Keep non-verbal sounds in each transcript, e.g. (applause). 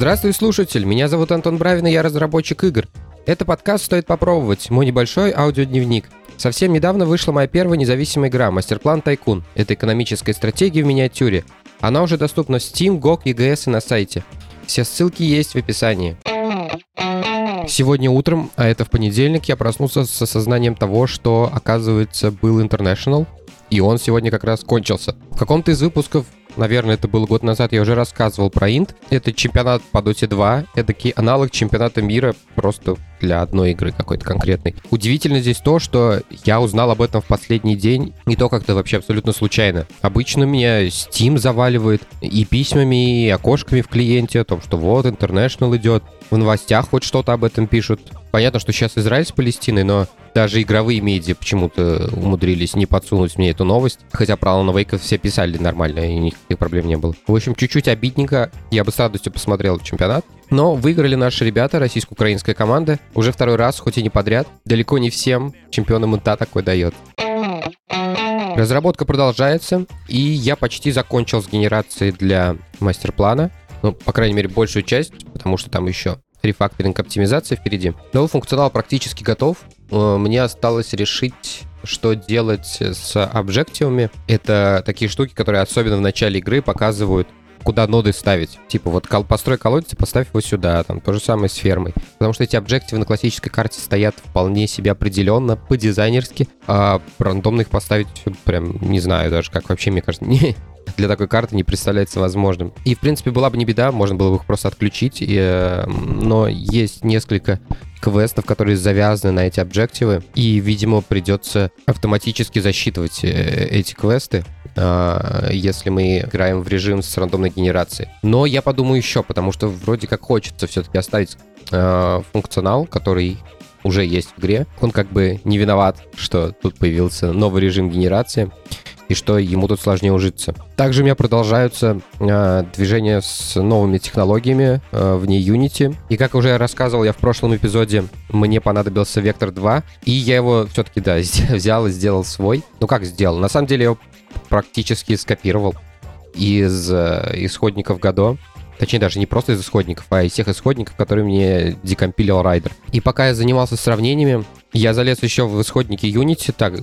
Здравствуй, слушатель! Меня зовут Антон Бравин, и я разработчик игр. Это подкаст «Стоит попробовать», мой небольшой аудиодневник. Совсем недавно вышла моя первая независимая игра «Мастерплан Тайкун». Это экономическая стратегия в миниатюре. Она уже доступна в Steam, GOG, EGS и на сайте. Все ссылки есть в описании. Сегодня утром, а это в понедельник, я проснулся с осознанием того, что, оказывается, был International, и он сегодня как раз кончился. В каком-то из выпусков наверное, это был год назад, я уже рассказывал про Инт. Это чемпионат по Dota 2, это аналог чемпионата мира просто для одной игры какой-то конкретной. Удивительно здесь то, что я узнал об этом в последний день, и то как-то вообще абсолютно случайно. Обычно меня Steam заваливает и письмами, и окошками в клиенте о том, что вот, International идет. В новостях хоть что-то об этом пишут. Понятно, что сейчас Израиль с Палестиной, но даже игровые медиа почему-то умудрились не подсунуть мне эту новость. Хотя про Алана Вейка все писали нормально, и никаких проблем не было. В общем, чуть-чуть обидненько. Я бы с радостью посмотрел чемпионат. Но выиграли наши ребята, российско-украинская команда. Уже второй раз, хоть и не подряд. Далеко не всем чемпионам ИНТА такой дает. Разработка продолжается, и я почти закончил с генерацией для мастер-плана. Ну, по крайней мере, большую часть, потому что там еще рефакторинг оптимизация впереди. Новый функционал практически готов. Э, мне осталось решить что делать с объективами. Это такие штуки, которые особенно в начале игры показывают, куда ноды ставить. Типа вот построй колодец и поставь его сюда. Там то же самое с фермой. Потому что эти объективы на классической карте стоят вполне себе определенно, по-дизайнерски. А рандомно их поставить прям не знаю даже, как вообще, мне кажется, (laughs) не, для такой карты не представляется возможным. И, в принципе, была бы не беда, можно было бы их просто отключить, и, э, но есть несколько квестов, которые завязаны на эти объективы, и, видимо, придется автоматически засчитывать э, эти квесты, э, если мы играем в режим с рандомной генерацией. Но я подумаю еще, потому что вроде как хочется все-таки оставить функционал, который уже есть в игре. Он как бы не виноват, что тут появился новый режим генерации и что ему тут сложнее ужиться. Также у меня продолжаются э, движения с новыми технологиями э, вне Unity. И как уже рассказывал я в прошлом эпизоде, мне понадобился Vector 2, и я его все-таки, да, (laughs) взял и сделал свой. Ну как сделал? На самом деле я его практически скопировал из э, исходников Godot. Точнее, даже не просто из исходников, а из тех исходников, которые мне декомпилил Райдер. И пока я занимался сравнениями, я залез еще в исходники Unity, так,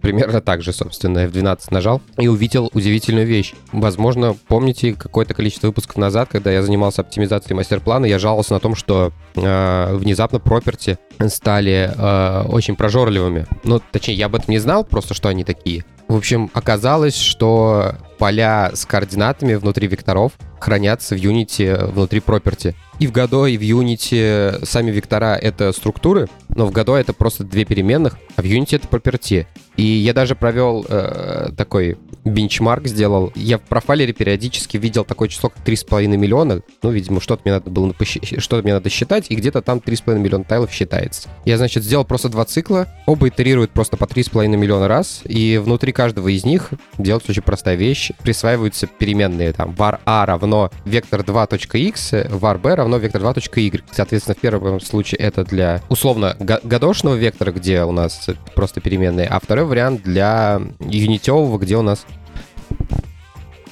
примерно так же, собственно, F12 нажал и увидел удивительную вещь. Возможно, помните какое-то количество выпусков назад, когда я занимался оптимизацией мастер-плана, я жаловался на том, что э, внезапно property стали э, очень прожорливыми. Ну, точнее, я об этом не знал, просто что они такие. В общем, оказалось, что поля с координатами внутри векторов хранятся в Unity внутри property. И в Godot, и в Unity сами вектора — это структуры, но в Godot это просто две переменных, а в Unity это property. И я даже провел э, такой бенчмарк сделал. Я в профайлере периодически видел такое число, как 3,5 миллиона. Ну, видимо, что-то мне надо было что-то мне надо считать, и где-то там 3,5 миллиона тайлов считается. Я, значит, сделал просто два цикла. Оба итерируют просто по 3,5 миллиона раз, и внутри каждого из них делается очень простая вещь. Присваиваются переменные там var a равно vector 2.x, var b равно vector 2.y. Соответственно, в первом случае это для условно гадошного вектора, где у нас просто переменные, а второй вариант для юнитевого, где у нас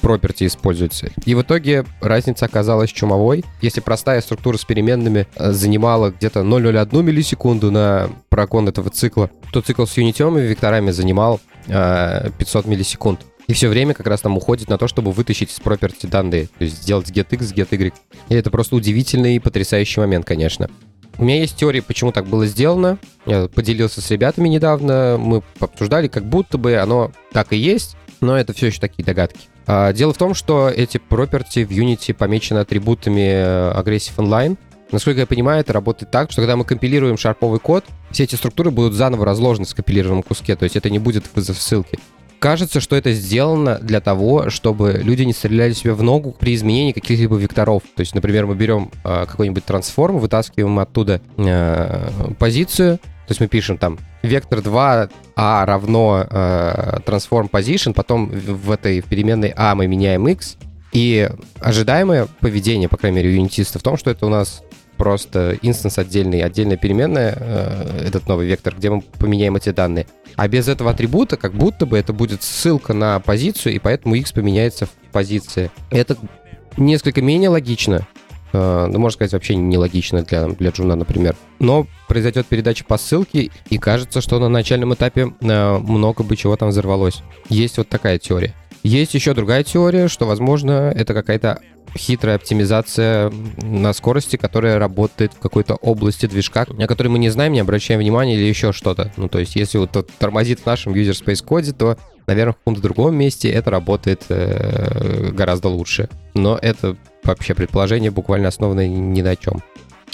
property используется. И в итоге разница оказалась чумовой. Если простая структура с переменными э, занимала где-то 0,01 миллисекунду на прогон этого цикла, то цикл с юнитевыми векторами занимал 500 э, миллисекунд. И все время как раз там уходит на то, чтобы вытащить из property данные, то есть сделать getx, getY. И это просто удивительный и потрясающий момент, конечно. У меня есть теория, почему так было сделано. Я поделился с ребятами недавно, мы обсуждали, как будто бы оно так и есть, но это все еще такие догадки. А, дело в том, что эти property в Unity помечены атрибутами э, Aggressive Online. Насколько я понимаю, это работает так, что когда мы компилируем шарповый код, все эти структуры будут заново разложены в скомпилированном куске, то есть это не будет вызов ссылки. Кажется, что это сделано для того, чтобы люди не стреляли себе в ногу при изменении каких-либо векторов. То есть, например, мы берем э, какой-нибудь трансформ, вытаскиваем оттуда э, позицию, то есть мы пишем там вектор 2 а равно э, transform position, потом в этой переменной а мы меняем x, и ожидаемое поведение, по крайней мере, у юнитиста в том, что это у нас просто инстанс отдельный, отдельная переменная, э, этот новый вектор, где мы поменяем эти данные. А без этого атрибута, как будто бы это будет ссылка на позицию, и поэтому x поменяется в позиции. Это несколько менее логично, э, ну, можно сказать, вообще нелогично для, для джуна, например. Но произойдет передача по ссылке, и кажется, что на начальном этапе э, много бы чего там взорвалось. Есть вот такая теория. Есть еще другая теория, что, возможно, это какая-то хитрая оптимизация на скорости, которая работает в какой-то области движка, о которой мы не знаем, не обращаем внимания или еще что-то. Ну, то есть, если вот тормозит в нашем user space коде, то, наверное, в каком-то другом месте это работает э, гораздо лучше. Но это вообще предположение буквально основанное ни на чем.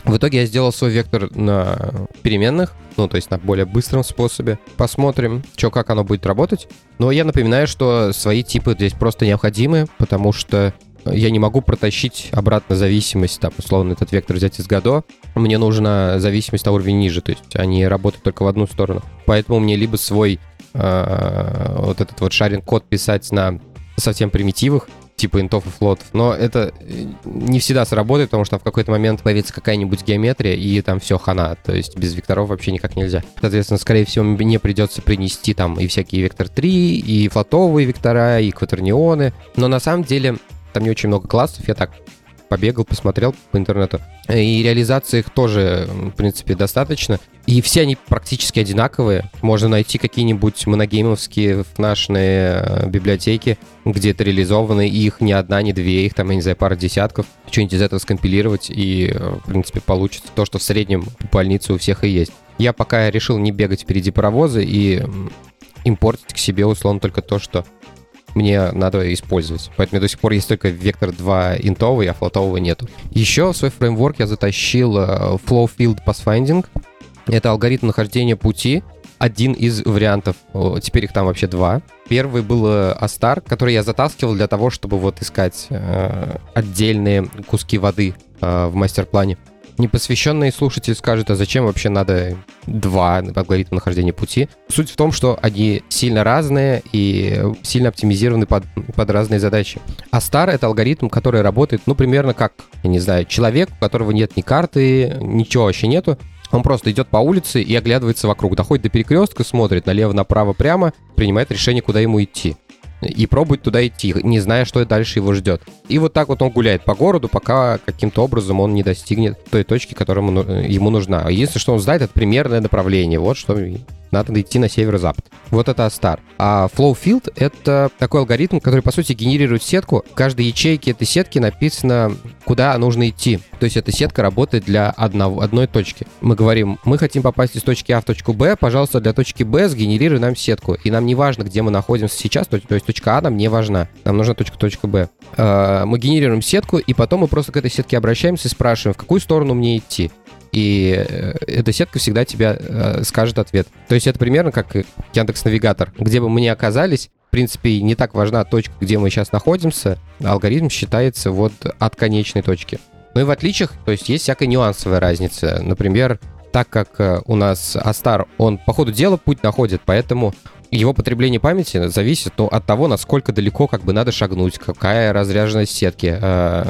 В итоге я сделал свой вектор на переменных, ну, то есть на более быстром способе. Посмотрим, что, как оно будет работать. Но я напоминаю, что свои типы здесь просто необходимы, потому что я не могу протащить обратно зависимость, там, условно, этот вектор взять из Godot. Мне нужна зависимость на уровень ниже, то есть они работают только в одну сторону. Поэтому мне либо свой э, вот этот вот шаринг код писать на совсем примитивах, типа интов и флотов. Но это э, не всегда сработает, потому что в какой-то момент появится какая-нибудь геометрия, и там все хана. То есть без векторов вообще никак нельзя. Соответственно, скорее всего, мне придется принести там и всякие вектор 3, и флотовые вектора, и кватернионы. Но на самом деле там не очень много классов, я так побегал, посмотрел по интернету. И реализации их тоже, в принципе, достаточно. И все они практически одинаковые. Можно найти какие-нибудь моногеймовские фнашные э, библиотеки, где это реализованы, и их не одна, не две, их там, я не знаю, пара десятков. Что-нибудь из этого скомпилировать, и, э, в принципе, получится то, что в среднем по больнице у всех и есть. Я пока решил не бегать впереди паровоза и импортить к себе, условно, только то, что мне надо использовать. Поэтому до сих пор есть только вектор 2 интовый, а флотового нету. Еще в свой фреймворк я затащил э, Flow Field Pathfinding. Это алгоритм нахождения пути, один из вариантов. Теперь их там вообще два. Первый был э, Астар, который я затаскивал для того, чтобы вот искать э, отдельные куски воды э, в мастер-плане. Непосвященный слушатель скажет, а зачем вообще надо два алгоритма нахождения пути? Суть в том, что они сильно разные и сильно оптимизированы под, под разные задачи. А Star — это алгоритм, который работает, ну, примерно как, я не знаю, человек, у которого нет ни карты, ничего вообще нету, он просто идет по улице и оглядывается вокруг, доходит до перекрестка, смотрит налево, направо, прямо, принимает решение, куда ему идти и пробует туда идти, не зная, что дальше его ждет. И вот так вот он гуляет по городу, пока каким-то образом он не достигнет той точки, которая ему нужна. Единственное, что он знает, это примерное направление. Вот что надо идти на северо-запад. Вот это Астар. А Flowfield — это такой алгоритм, который, по сути, генерирует сетку. В каждой ячейке этой сетки написано, куда нужно идти. То есть эта сетка работает для одного, одной точки. Мы говорим, мы хотим попасть из точки А в точку Б, пожалуйста, для точки Б сгенерируй нам сетку. И нам не важно, где мы находимся сейчас, то, то есть точка А нам не важна. Нам нужна точка точка Б. А, мы генерируем сетку, и потом мы просто к этой сетке обращаемся и спрашиваем, в какую сторону мне идти и э, эта сетка всегда тебя э, скажет ответ. То есть это примерно как Яндекс Навигатор. Где бы мы ни оказались, в принципе, не так важна точка, где мы сейчас находимся, алгоритм считается вот от конечной точки. Ну и в отличиях, то есть есть всякая нюансовая разница. Например, так как э, у нас Астар, он по ходу дела путь находит, поэтому его потребление памяти зависит ну, от того, насколько далеко как бы надо шагнуть, какая разряженность сетки, э,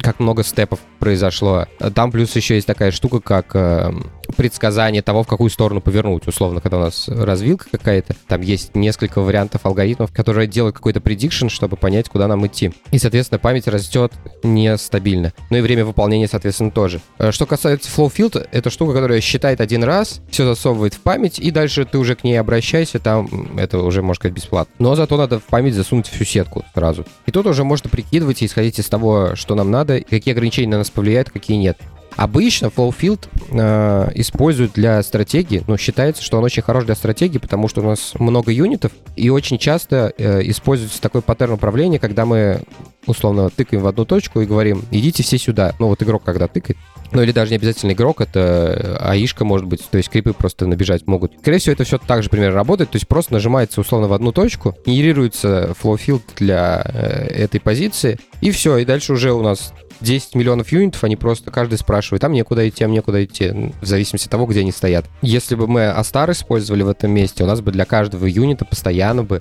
как много степов произошло. Там плюс еще есть такая штука, как э, предсказание того, в какую сторону повернуть. Условно, когда у нас развилка какая-то, там есть несколько вариантов алгоритмов, которые делают какой-то предикшн, чтобы понять, куда нам идти. И, соответственно, память растет нестабильно. Ну и время выполнения, соответственно, тоже. Э, что касается Flowfield, это штука, которая считает один раз, все засовывает в память, и дальше ты уже к ней обращайся, там это уже, можно сказать, бесплатно. Но зато надо в память засунуть всю сетку сразу. И тут уже можно прикидывать и исходить из того, что нам надо, какие ограничения на нас повлияют, какие нет. Обычно Flowfield э, используют для стратегии, ну, считается, что он очень хорош для стратегии, потому что у нас много юнитов, и очень часто э, используется такой паттерн управления, когда мы условно тыкаем в одну точку и говорим, идите все сюда. Ну, вот игрок когда тыкает, ну или даже не обязательно игрок, это AI шка может быть, то есть крипы просто набежать могут. Скорее всего, это все так же примерно работает, то есть просто нажимается условно в одну точку, генерируется flow field для э, этой позиции, и все, и дальше уже у нас 10 миллионов юнитов, они просто каждый спрашивает, там некуда идти, а мне куда идти, в зависимости от того, где они стоят. Если бы мы Астар использовали в этом месте, у нас бы для каждого юнита постоянно бы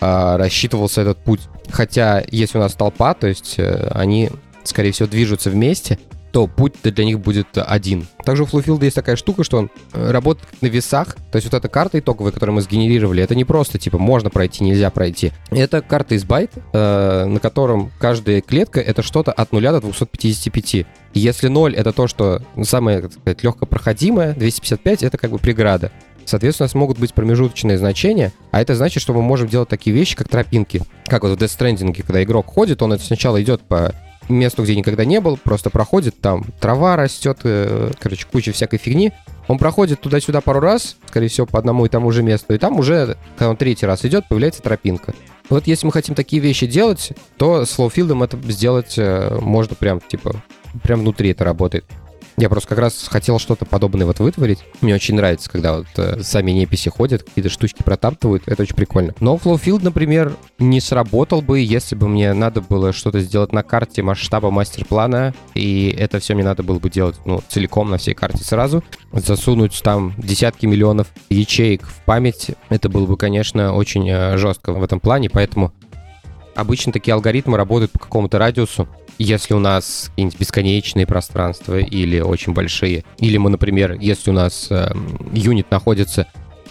э, рассчитывался этот путь. Хотя, если у нас толпа, то есть э, они, скорее всего, движутся вместе, то путь для них будет один. Также у Flowfield есть такая штука, что он э, работает на весах. То есть вот эта карта итоговая, которую мы сгенерировали, это не просто типа можно пройти, нельзя пройти. Это карта из байт, э, на котором каждая клетка это что-то от 0 до 255. Если 0 это то, что самое, так сказать, легко проходимое, 255 это как бы преграда. Соответственно, у нас могут быть промежуточные значения, а это значит, что мы можем делать такие вещи, как тропинки. Как вот в Death Stranding, когда игрок ходит, он сначала идет по месту, где никогда не был, просто проходит, там трава растет, э, короче, куча всякой фигни. Он проходит туда-сюда пару раз, скорее всего, по одному и тому же месту, и там уже, когда он третий раз идет, появляется тропинка. Вот если мы хотим такие вещи делать, то с флоуфилдом это сделать э, можно прям, типа, прям внутри это работает. Я просто как раз хотел что-то подобное вот вытворить. Мне очень нравится, когда вот э, сами неписи ходят, какие-то штучки протаптывают. Это очень прикольно. Но Flowfield, например, не сработал бы, если бы мне надо было что-то сделать на карте масштаба мастер-плана, и это все мне надо было бы делать, ну, целиком на всей карте сразу. Засунуть там десятки миллионов ячеек в память, это было бы, конечно, очень э, жестко в этом плане, поэтому обычно такие алгоритмы работают по какому-то радиусу, если у нас какие-нибудь бесконечные пространства или очень большие, или мы, например, если у нас э, юнит находится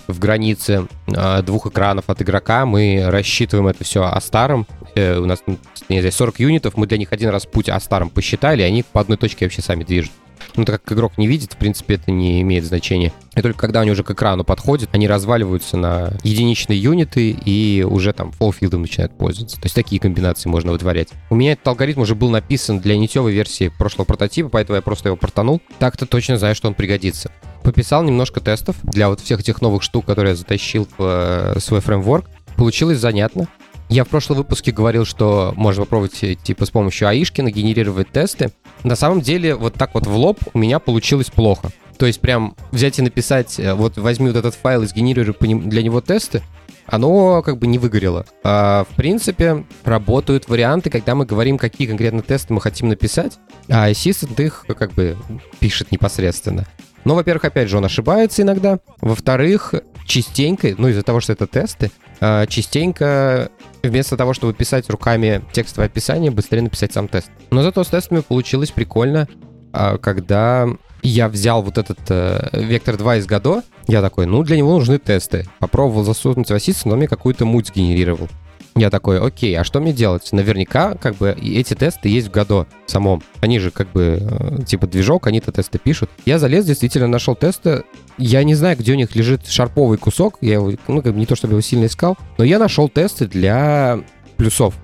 в границе э, двух экранов от игрока, мы рассчитываем это все о старом. Э, у нас, не знаю, 40 юнитов, мы для них один раз путь о старом посчитали, и они по одной точке вообще сами движут. Ну, так как игрок не видит, в принципе, это не имеет значения. И только когда они уже к экрану подходят, они разваливаются на единичные юниты и уже там фоллфилдом начинают пользоваться. То есть такие комбинации можно вытворять. У меня этот алгоритм уже был написан для нитевой версии прошлого прототипа, поэтому я просто его портанул. Так-то точно знаю, что он пригодится. Пописал немножко тестов для вот всех этих новых штук, которые я затащил в э, свой фреймворк. Получилось занятно. Я в прошлом выпуске говорил, что можно попробовать э, типа с помощью аишки нагенерировать тесты. На самом деле вот так вот в лоб у меня получилось плохо. То есть прям взять и написать, э, вот возьми вот этот файл и сгенерируй для него тесты, оно как бы не выгорело. А, в принципе, работают варианты, когда мы говорим, какие конкретно тесты мы хотим написать, а Assistant их как бы пишет непосредственно. Но, во-первых, опять же, он ошибается иногда. Во-вторых, частенько, ну из-за того, что это тесты, а, частенько вместо того, чтобы писать руками текстовое описание, быстрее написать сам тест. Но зато с тестами получилось прикольно, а, когда я взял вот этот э, Vector 2 из Godot, я такой, ну, для него нужны тесты. Попробовал засунуть в Assistant, но мне какую-то муть сгенерировал. Я такой, окей, а что мне делать? Наверняка, как бы, эти тесты есть в Godot самом. Они же, как бы, э, типа, движок, они-то тесты пишут. Я залез, действительно нашел тесты. Я не знаю, где у них лежит шарповый кусок. Я его, ну, как бы, не то чтобы его сильно искал. Но я нашел тесты для плюсов.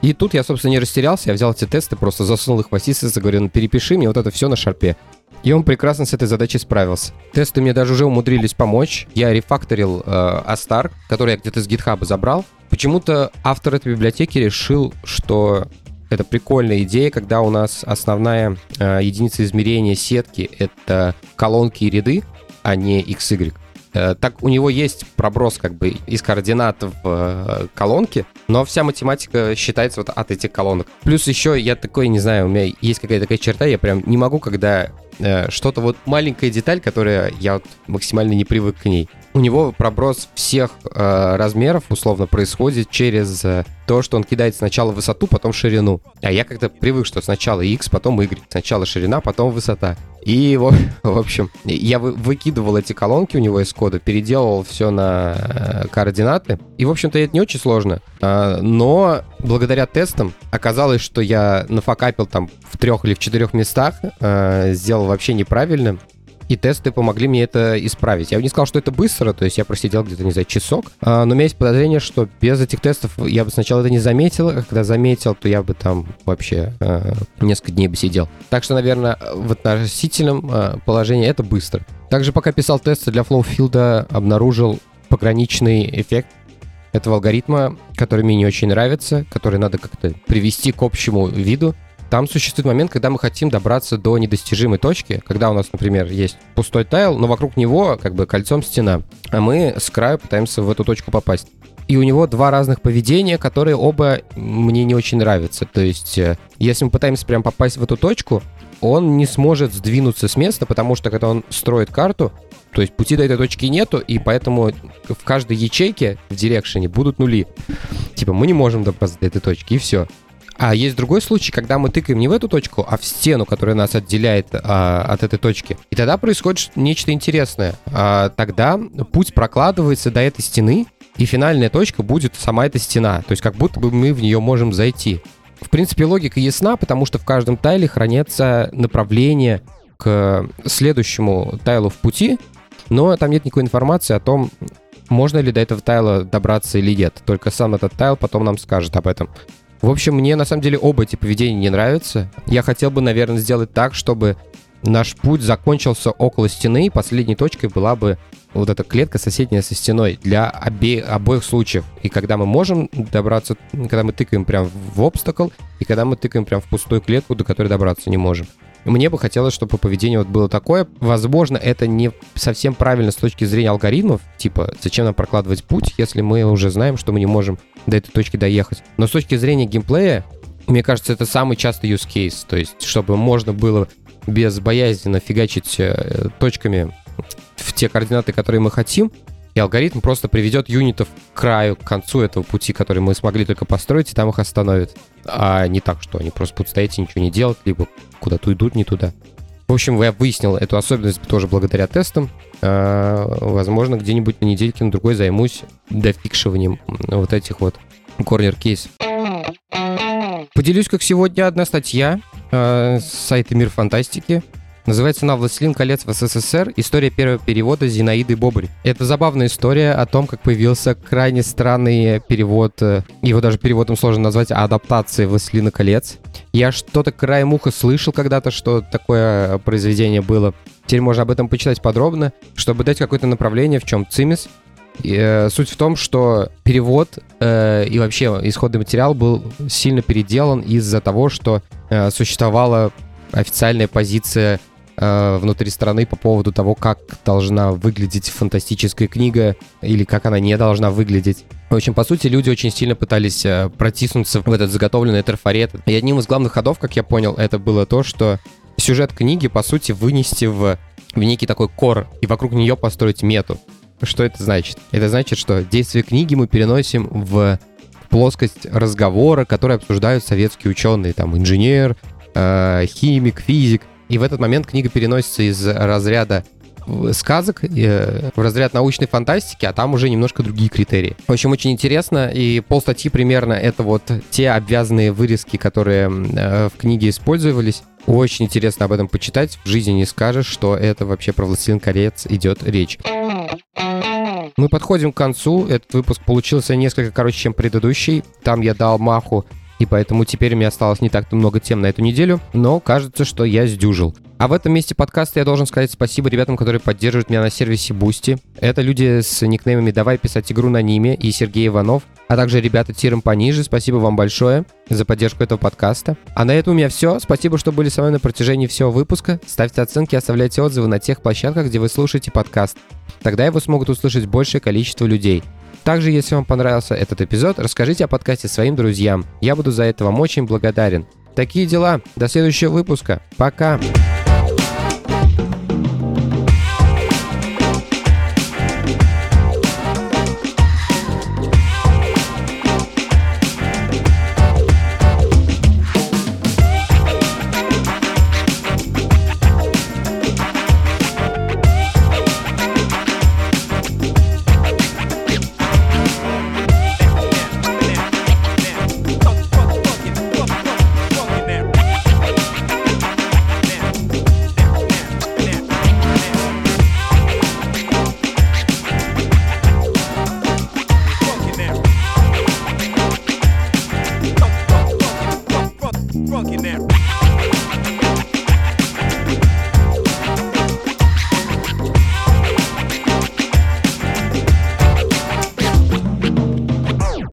И тут я, собственно, не растерялся, я взял эти тесты, просто засунул их в Assistant, говорю, ну перепиши мне вот это все на шарпе. И он прекрасно с этой задачей справился. Тесты мне даже уже умудрились помочь. Я рефакторил э, Astar, который я где-то с GitHub забрал. Почему-то автор этой библиотеки решил, что это прикольная идея, когда у нас основная э, единица измерения сетки — это колонки и ряды, а не XY. Э, так у него есть проброс как бы из координат в э, колонке, но вся математика считается вот от этих колонок. Плюс еще я такой, не знаю, у меня есть какая-то такая черта, я прям не могу, когда э, что-то вот маленькая деталь, которая я вот максимально не привык к ней. У него проброс всех э, размеров условно происходит через э, то, что он кидает сначала высоту, потом ширину. А я как-то привык, что сначала x, потом y. Сначала ширина, потом высота. И, (laughs) в, общем, я вы, выкидывал эти колонки у него из кода, переделывал все на э, координаты. И, в общем-то, это не очень сложно. А, но благодаря тестам оказалось, что я нафакапил там в трех или в четырех местах, а, сделал вообще неправильно и тесты помогли мне это исправить. Я бы не сказал, что это быстро, то есть я просидел где-то, не знаю, часок, а, но у меня есть подозрение, что без этих тестов я бы сначала это не заметил, а когда заметил, то я бы там вообще э, несколько дней бы сидел. Так что, наверное, в относительном э, положении это быстро. Также пока писал тесты для Flowfield, обнаружил пограничный эффект этого алгоритма, который мне не очень нравится, который надо как-то привести к общему виду. Там существует момент, когда мы хотим добраться до недостижимой точки, когда у нас, например, есть пустой тайл, но вокруг него как бы кольцом стена, а мы с краю пытаемся в эту точку попасть. И у него два разных поведения, которые оба мне не очень нравятся. То есть, э, если мы пытаемся прям попасть в эту точку, он не сможет сдвинуться с места, потому что когда он строит карту, то есть пути до этой точки нету, и поэтому в каждой ячейке в дирекшене будут нули. Типа мы не можем добраться до этой точки, и все. А есть другой случай, когда мы тыкаем не в эту точку, а в стену, которая нас отделяет а, от этой точки. И тогда происходит нечто интересное. А, тогда путь прокладывается до этой стены, и финальная точка будет сама эта стена. То есть как будто бы мы в нее можем зайти. В принципе, логика ясна, потому что в каждом тайле хранятся направления к следующему тайлу в пути, но там нет никакой информации о том, можно ли до этого тайла добраться или нет. Только сам этот тайл потом нам скажет об этом. В общем, мне на самом деле оба эти поведения не нравятся. Я хотел бы, наверное, сделать так, чтобы наш путь закончился около стены, и последней точкой была бы вот эта клетка соседняя со стеной для обе, обоих случаев. И когда мы можем добраться, когда мы тыкаем прям в обстакл, и когда мы тыкаем прям в пустую клетку, до которой добраться не можем. Мне бы хотелось, чтобы поведение вот было такое. Возможно, это не совсем правильно с точки зрения алгоритмов. Типа, зачем нам прокладывать путь, если мы уже знаем, что мы не можем до этой точки доехать. Но с точки зрения геймплея, мне кажется, это самый частый use case. То есть, чтобы можно было безбоязненно фигачить э, точками в те координаты, которые мы хотим, и алгоритм просто приведет юнитов к краю, к концу этого пути, который мы смогли только построить, и там их остановит. А не так, что они просто будут стоять и ничего не делать, либо куда-то уйдут не туда. В общем, я выяснил эту особенность тоже благодаря тестам. А, возможно, где-нибудь на недельке на другой займусь дофикшиванием вот этих вот корнер-кейсов. Поделюсь, как сегодня, одна статья э, с сайта Мир Фантастики. Называется она «Властелин колец в СССР. История первого перевода Зинаиды Бобрь». Это забавная история о том, как появился крайне странный перевод, э, его даже переводом сложно назвать, а адаптации «Властелина колец». Я что-то краем уха слышал когда-то, что такое произведение было. Теперь можно об этом почитать подробно, чтобы дать какое-то направление, в чем цимис. И, э, суть в том, что перевод э, и вообще исходный материал был сильно переделан из-за того, что э, существовала официальная позиция Э, внутри страны по поводу того, как должна выглядеть фантастическая книга или как она не должна выглядеть. В общем, по сути, люди очень сильно пытались э, протиснуться в этот заготовленный трафарет. И одним из главных ходов, как я понял, это было то, что сюжет книги, по сути, вынести в, в некий такой кор и вокруг нее построить мету. Что это значит? Это значит, что действие книги мы переносим в плоскость разговора, который обсуждают советские ученые, там, инженер, э, химик, физик. И в этот момент книга переносится из разряда сказок э, в разряд научной фантастики, а там уже немножко другие критерии. В общем, очень интересно, и полстатьи примерно это вот те обвязанные вырезки, которые э, в книге использовались. Очень интересно об этом почитать. В жизни не скажешь, что это вообще про «Властелин колец» идет речь. Мы подходим к концу. Этот выпуск получился несколько короче, чем предыдущий. Там я дал маху и поэтому теперь у меня осталось не так-то много тем на эту неделю, но кажется, что я сдюжил. А в этом месте подкаста я должен сказать спасибо ребятам, которые поддерживают меня на сервисе Boosty. Это люди с никнеймами «Давай писать игру на Ниме» и Сергей Иванов, а также ребята тиром пониже. Спасибо вам большое за поддержку этого подкаста. А на этом у меня все. Спасибо, что были со мной на протяжении всего выпуска. Ставьте оценки, оставляйте отзывы на тех площадках, где вы слушаете подкаст. Тогда его смогут услышать большее количество людей. Также, если вам понравился этот эпизод, расскажите о подкасте своим друзьям. Я буду за это вам очень благодарен. Такие дела. До следующего выпуска. Пока. funky